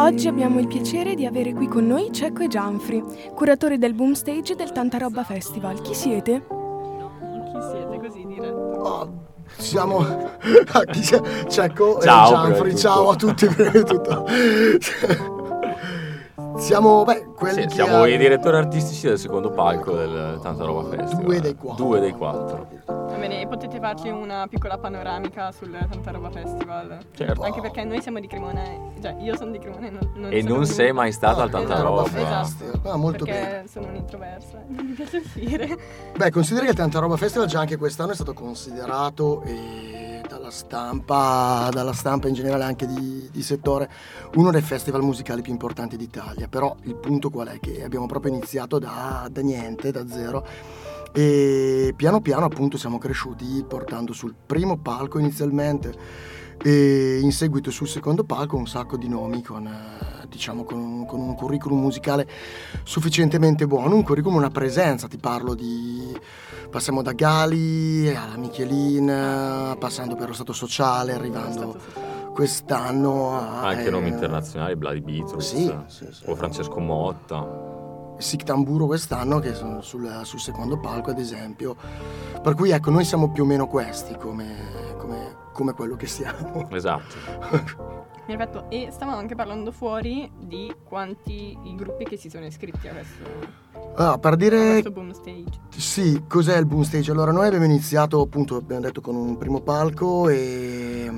Oggi abbiamo il piacere di avere qui con noi Cecco e Gianfri, curatori del Boom Stage del Tanta Roba Festival. Chi siete? Chi siete così diretto? Oh, siamo Cecco Ciao, e Gianfri, ciao a tutti prima di tutto. Siamo, beh, quelli Sì, siamo hanno- i direttori artistici del secondo palco del Tanta Roba Festival. Due dei quattro. Due dei quattro. Va bene, e potete farci una piccola panoramica sul Tanta Roba Festival? Certo. Anche perché noi siamo di Cremona, e- cioè io sono di Cremona e non, non E non sei venuta, mai stata Ah, al Tanta esatto, Roba. Festival. Ah, molto perché bene. sono un'introversa, non mi piace uscire. Beh, considera che il Tanta Roba Festival già anche quest'anno è stato considerato eh, dalla stampa, dalla stampa in generale anche di, di settore, uno dei festival musicali più importanti d'Italia. Però il punto qual è? Che abbiamo proprio iniziato da, da niente, da zero. E piano piano appunto siamo cresciuti portando sul primo palco inizialmente e in seguito sul secondo palco un sacco di nomi con, eh, diciamo, con, un, con un curriculum musicale sufficientemente buono, un curriculum, una presenza, ti parlo di... passiamo da Gali alla Michelin, passando per lo Stato Sociale, arrivando quest'anno a... Anche eh, nomi internazionali, Bloody Beatles. Sì, sì, sì. O Francesco Motta. Sic Tamburo quest'anno che sono sul, sul secondo palco ad esempio per cui ecco noi siamo più o meno questi come, come- come quello che siamo Esatto. Perfetto, e stavamo anche parlando fuori di quanti i gruppi che si sono iscritti a questo, Ah, per dire questo boom stage. Sì, cos'è il Boom Stage? Allora, noi abbiamo iniziato, appunto, abbiamo detto con un primo palco e...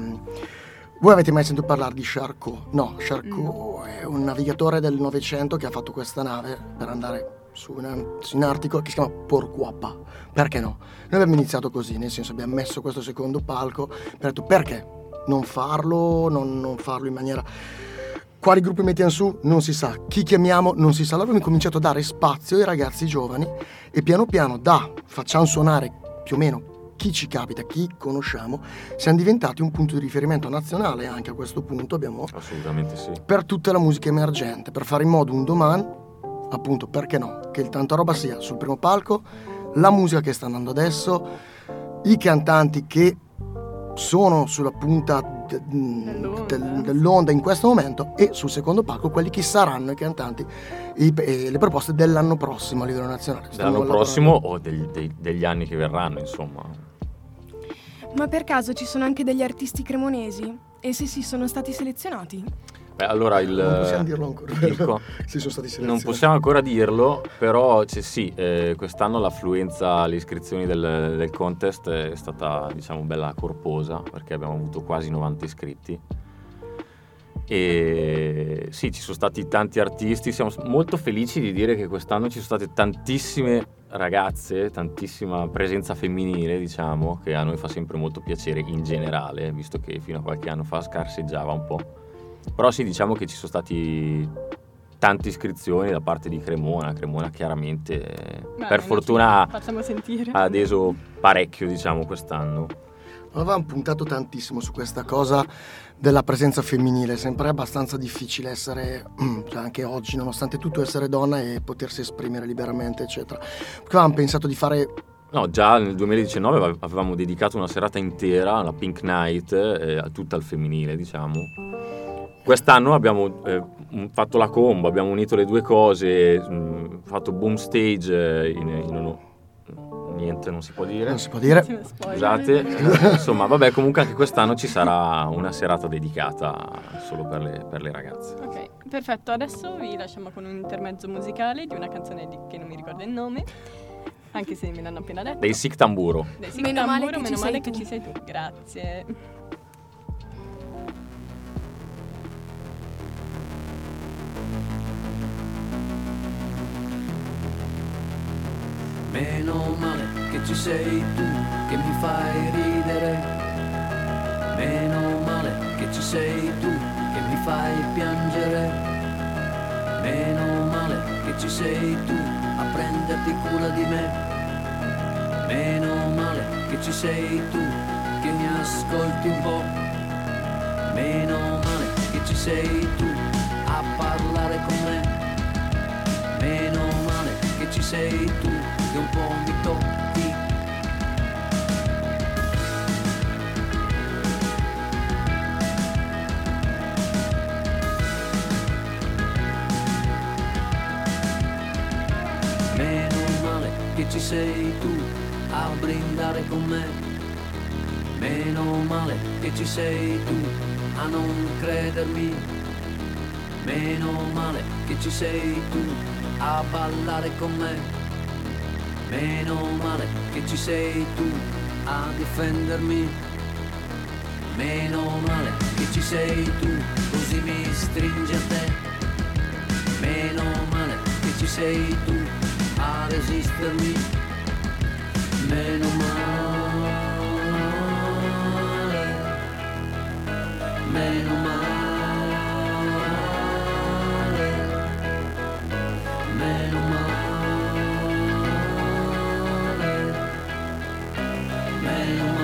mm, Voi avete mai sentito parlare di Charcot? No, Charcot è un navigatore del Novecento che ha fatto questa nave per andare su, una- su un artico che si chiama Porquapa. Perché no? Noi abbiamo iniziato così, nel senso abbiamo messo questo secondo palco, abbiamo detto perché non farlo, non, non farlo in maniera... Quali gruppi mettiamo su? Non si sa. Chi chiamiamo? Non si sa. Allora abbiamo cominciato a dare spazio ai ragazzi giovani e piano piano da facciamo suonare più o meno chi ci capita, chi conosciamo, siamo diventati un punto di riferimento nazionale anche a questo punto abbiamo Assolutamente sì. per tutta la musica emergente, per fare in modo un domani, appunto perché no, che il tanta roba sia sul primo palco, la musica che sta andando adesso, i cantanti che sono sulla punta de- Dell'onda. del- dell'onda in questo momento e sul secondo palco quelli che saranno i cantanti i- e le proposte dell'anno prossimo a livello nazionale. Dell'anno prossimo o dei- degli anni che verranno, insomma. Ma per caso ci sono anche degli artisti cremonesi? E se sì, sono stati selezionati? Beh, allora il... Non possiamo dirlo ancora. il co- si sono stati selezionati. Non possiamo ancora dirlo, però sì, eh, quest'anno l'affluenza alle iscrizioni del, del contest è stata diciamo bella corposa perché abbiamo avuto quasi 90 iscritti. E sì, ci sono stati tanti artisti, siamo molto felici di dire che quest'anno ci sono state tantissime ragazze, tantissima presenza femminile, diciamo, che a noi fa sempre molto piacere in generale, visto che fino a qualche anno fa scarseggiava un po'. Però sì, diciamo che ci sono stati tante iscrizioni da parte di Cremona. Cremona chiaramente, eh, Beh, per fortuna, ha adeso parecchio, diciamo, quest'anno. Avevamo puntato tantissimo su questa cosa della presenza femminile, sempre abbastanza difficile essere, cioè anche oggi, nonostante tutto, essere donna e potersi esprimere liberamente, eccetera. Perché avevamo pensato di fare No, già nel 2019 ave- avevamo dedicato una serata intera alla Pink Night, eh, tutta al femminile, diciamo. Quest'anno abbiamo eh, fatto la combo, abbiamo unito le due cose, mh, fatto boom stage eh, in, in Niente, non si può dire. non si può dire. Scusate, insomma, vabbè, comunque anche quest'anno ci sarà una serata dedicata solo per le, per le ragazze. Ok, perfetto. Adesso vi lasciamo con un intermezzo musicale di una canzone di- che non mi ricordo il nome, anche se me l'hanno appena detto. Dei Sic Tamburo. Dei Sic Meno male Tamburo, che ci meno male sei che tu. ci sei tu. Grazie. Meno male ci sei tu che mi fai ridere. Meno male che ci sei tu che mi fai piangere. Meno male che ci sei tu a prenderti cura di me. Meno male che ci sei tu che mi ascolti un po'. Meno male che ci sei tu a parlare con me. Meno male che ci sei tu che un po' mi tocchi. Sei tu a brindare con me. Meno male che ci sei tu a non credermi. Meno male che ci sei tu a ballare con me. Meno male che ci sei tu a difendermi. Meno male che ci sei tu, così mi stringi a te. Meno male che ci sei tu a resistermi. Meno male. Meno male. Meno male. Meno male.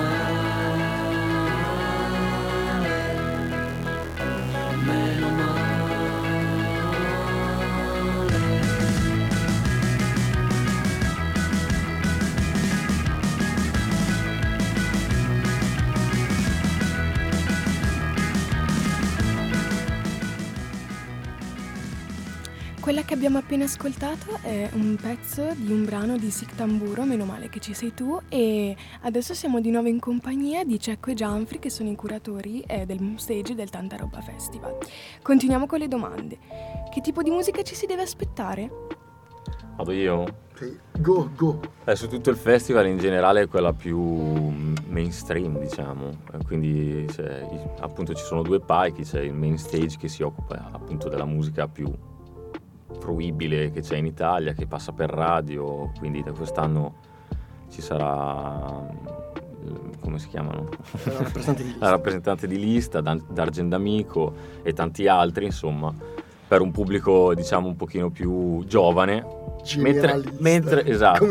Quella che abbiamo appena ascoltato è un pezzo di un brano di Sic Tamburo, meno male che ci sei tu, e adesso siamo di nuovo in compagnia di Cecco e Gianfri che sono i curatori eh, del stage del Tanta Roba Festival. Continuiamo con le domande. Che tipo di musica ci si deve aspettare? Vado io? Sì. Go, go. Eh, su tutto il festival in generale è quella più mm, mainstream, diciamo. Eh, Quindi i- appunto ci sono due palchi, c'è il main stage che si occupa appunto della musica più fruibile che c'è in Italia, che passa per radio, quindi da quest'anno ci sarà come si chiamano? La rappresentante di lista. Rappresentante di lista, Dan- D'Amico e tanti altri, insomma, per un pubblico diciamo un pochino più giovane. Mentre, mentre- esatto.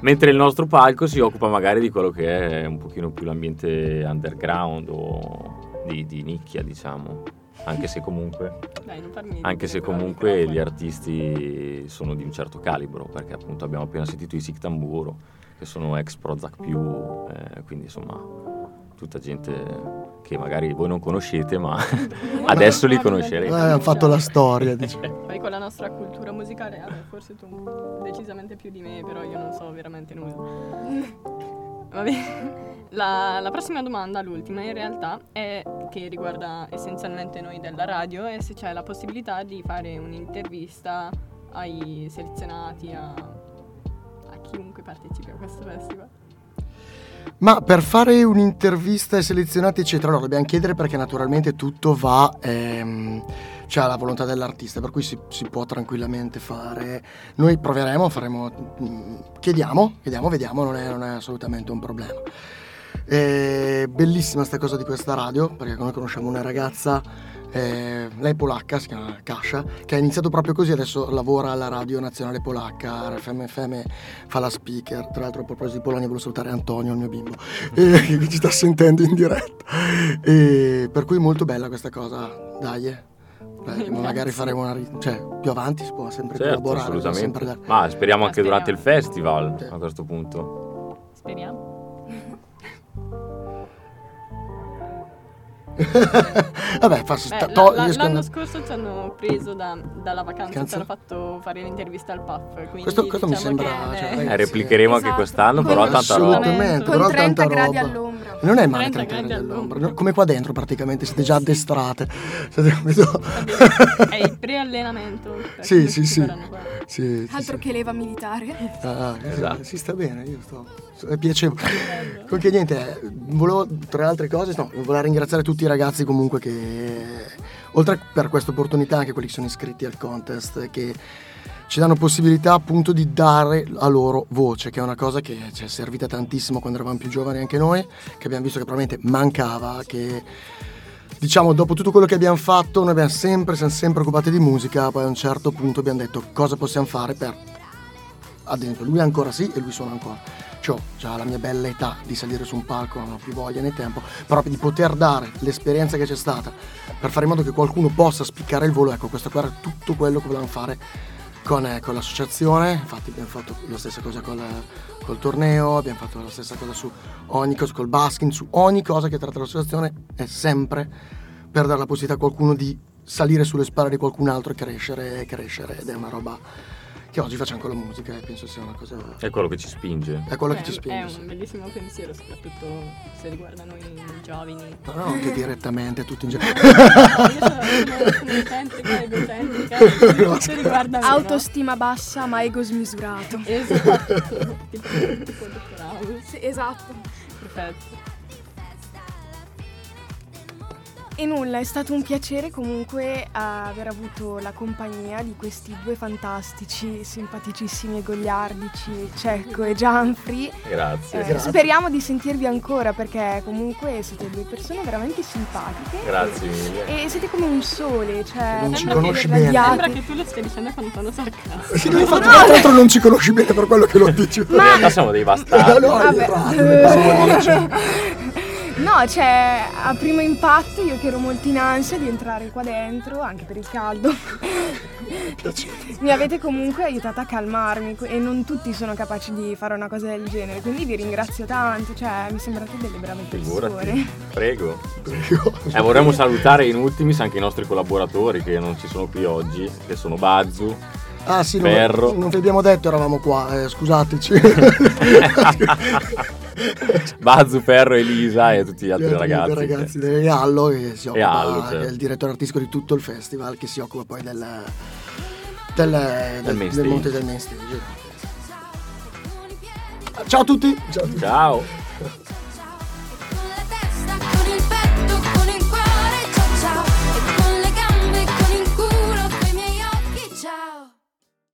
Mentre il nostro palco si occupa magari di quello che è un pochino più l'ambiente underground o di, di nicchia, diciamo. Anche se comunque, Dai, anche se comunque gli artisti sono di un certo calibro, perché appunto abbiamo appena sentito i Sic Tamburo, che sono ex Prozac più, eh, quindi insomma tutta gente che magari voi non conoscete, ma adesso li Eh, conoscerete. hanno fatto la storia, dice. Poi con la nostra cultura musicale, vabbè, forse tu decisamente più di me, però io non so veramente nulla. Vabbè. La, la prossima domanda, l'ultima in realtà, è che riguarda essenzialmente noi della radio e se c'è la possibilità di fare un'intervista ai selezionati, a, a chiunque partecipi a questo festival. Ma per fare un'intervista ai selezionati, eccetera, lo dobbiamo chiedere perché naturalmente tutto va, ehm, cioè alla volontà dell'artista, per cui si, si può tranquillamente fare. Noi proveremo, faremo, mm, chiediamo, chiediamo, vediamo, non è, non è assolutamente un problema. Eh, bellissima sta cosa di questa radio, perché noi conosciamo una ragazza, eh, lei è polacca, si chiama Kasia, che ha iniziato proprio così, adesso lavora alla radio nazionale polacca, FM FM fa la speaker, tra l'altro a proposito di Polonia volevo salutare Antonio, il mio bimbo, eh, che ci sta sentendo in diretta. E per cui molto bella questa cosa, dai. eh. Ma magari faremo una... ri- cioè più avanti si può sempre Certo, collaborare. assolutamente. sempre Ma speriamo Ma anche durante il speriamo. festival Sì. a questo punto. Speriamo. Vabbè, fa, Beh, to- la- to- la- riescono- l'anno scorso ci hanno preso da- dalla vacanza, Vacanza? ci hanno fatto fare l'intervista al PAF. Quindi Questo- questo mi diciamo sembra, che- cioè, eh, ragazzi, Eh, replicheremo anche Esatto. quest'anno, Con- però tanta roba. Assolutamente, però 30 tanta gradi roba. all'ombra. Non è male 30 30 gradi gradi all'ombra, all'ombra. no? come qua dentro praticamente, siete già addestrate. È il preallenamento. per Sì, sì, sì. Sì, sì, Altro sì. che leva militare. Ah, eh, Esatto. Si sta bene, io sto. È piacevole. Comunque niente, volevo tra le altre cose, no, volevo ringraziare tutti i ragazzi comunque che oltre per questa opportunità anche quelli che sono iscritti al contest che ci danno possibilità appunto di dare a loro voce, che è una cosa che ci è servita tantissimo quando eravamo più giovani anche noi, che abbiamo visto che probabilmente mancava, che diciamo dopo tutto quello che abbiamo fatto noi abbiamo sempre, siamo sempre occupati di musica, poi a un certo punto abbiamo detto cosa possiamo fare per ad esempio lui ancora sì e lui suona ancora ho già la mia bella età di salire su un palco non ho più voglia né tempo però di poter dare l'esperienza che c'è stata per fare in modo che qualcuno possa spiccare il volo ecco questo qua era tutto quello che volevamo fare con, eh, con l'associazione. Infatti abbiamo fatto la stessa cosa col, col torneo abbiamo fatto la stessa cosa su ogni cosa col basking su ogni cosa che tratta l'associazione. È sempre per dare la possibilità a qualcuno di salire sulle spalle di qualcun altro e crescere e crescere ed è una roba che oggi facciamo con la musica e penso sia una cosa... È quello che ci spinge. È quello che È- ci spinge. È sì. un bellissimo pensiero, soprattutto se riguarda noi giovani. No, no, anche direttamente, tutti in genere. Io sono, egocentrica, egocentrica, tutto riguarda me, no? Autostima bassa ma ego smisurato. Esatto, tipo, tipo Dottor House. Sì, esatto. Perfetto. E nulla, è stato un piacere comunque aver avuto la compagnia di questi due fantastici, simpaticissimi e goliardici, Cecco e Gianfri. Grazie. Eh, Grazie. speriamo di sentirvi ancora perché comunque siete due persone veramente simpatiche. Grazie mille. E siete come un sole, cioè Non ci conosci bene. Sembra che tu lo stia dicendo con tono sarcastico. Sì, infatti, tra l'altro non ci conosci bene per quello che lo dici. In realtà siamo dei bastardi. no, Vabbè. ne parliamo dice. No, cioè, a primo impatto io che ero molto in ansia di entrare qua dentro, anche per il caldo. Mi avete comunque aiutato a calmarmi e non tutti sono capaci di fare una cosa del genere, quindi vi ringrazio tanto, cioè mi sembrate delle brave persone. Figurati. Prego. Prego. Eh, vorremmo salutare in ultimis anche i nostri collaboratori che non ci sono qui oggi, che sono Bazzu, Ah sì, non, Ferro. non vi abbiamo detto eravamo qua, eh, scusateci. Bazzu, Ferro, Elisa e tutti gli altri ragazzi. due ragazzi del Allo che si occupa, Allo, che certo. è il direttore artistico di tutto il festival, che si occupa poi del, del, del, del stage. monte del main stage. Ciao a tutti! Ciao a tutti. Ciao.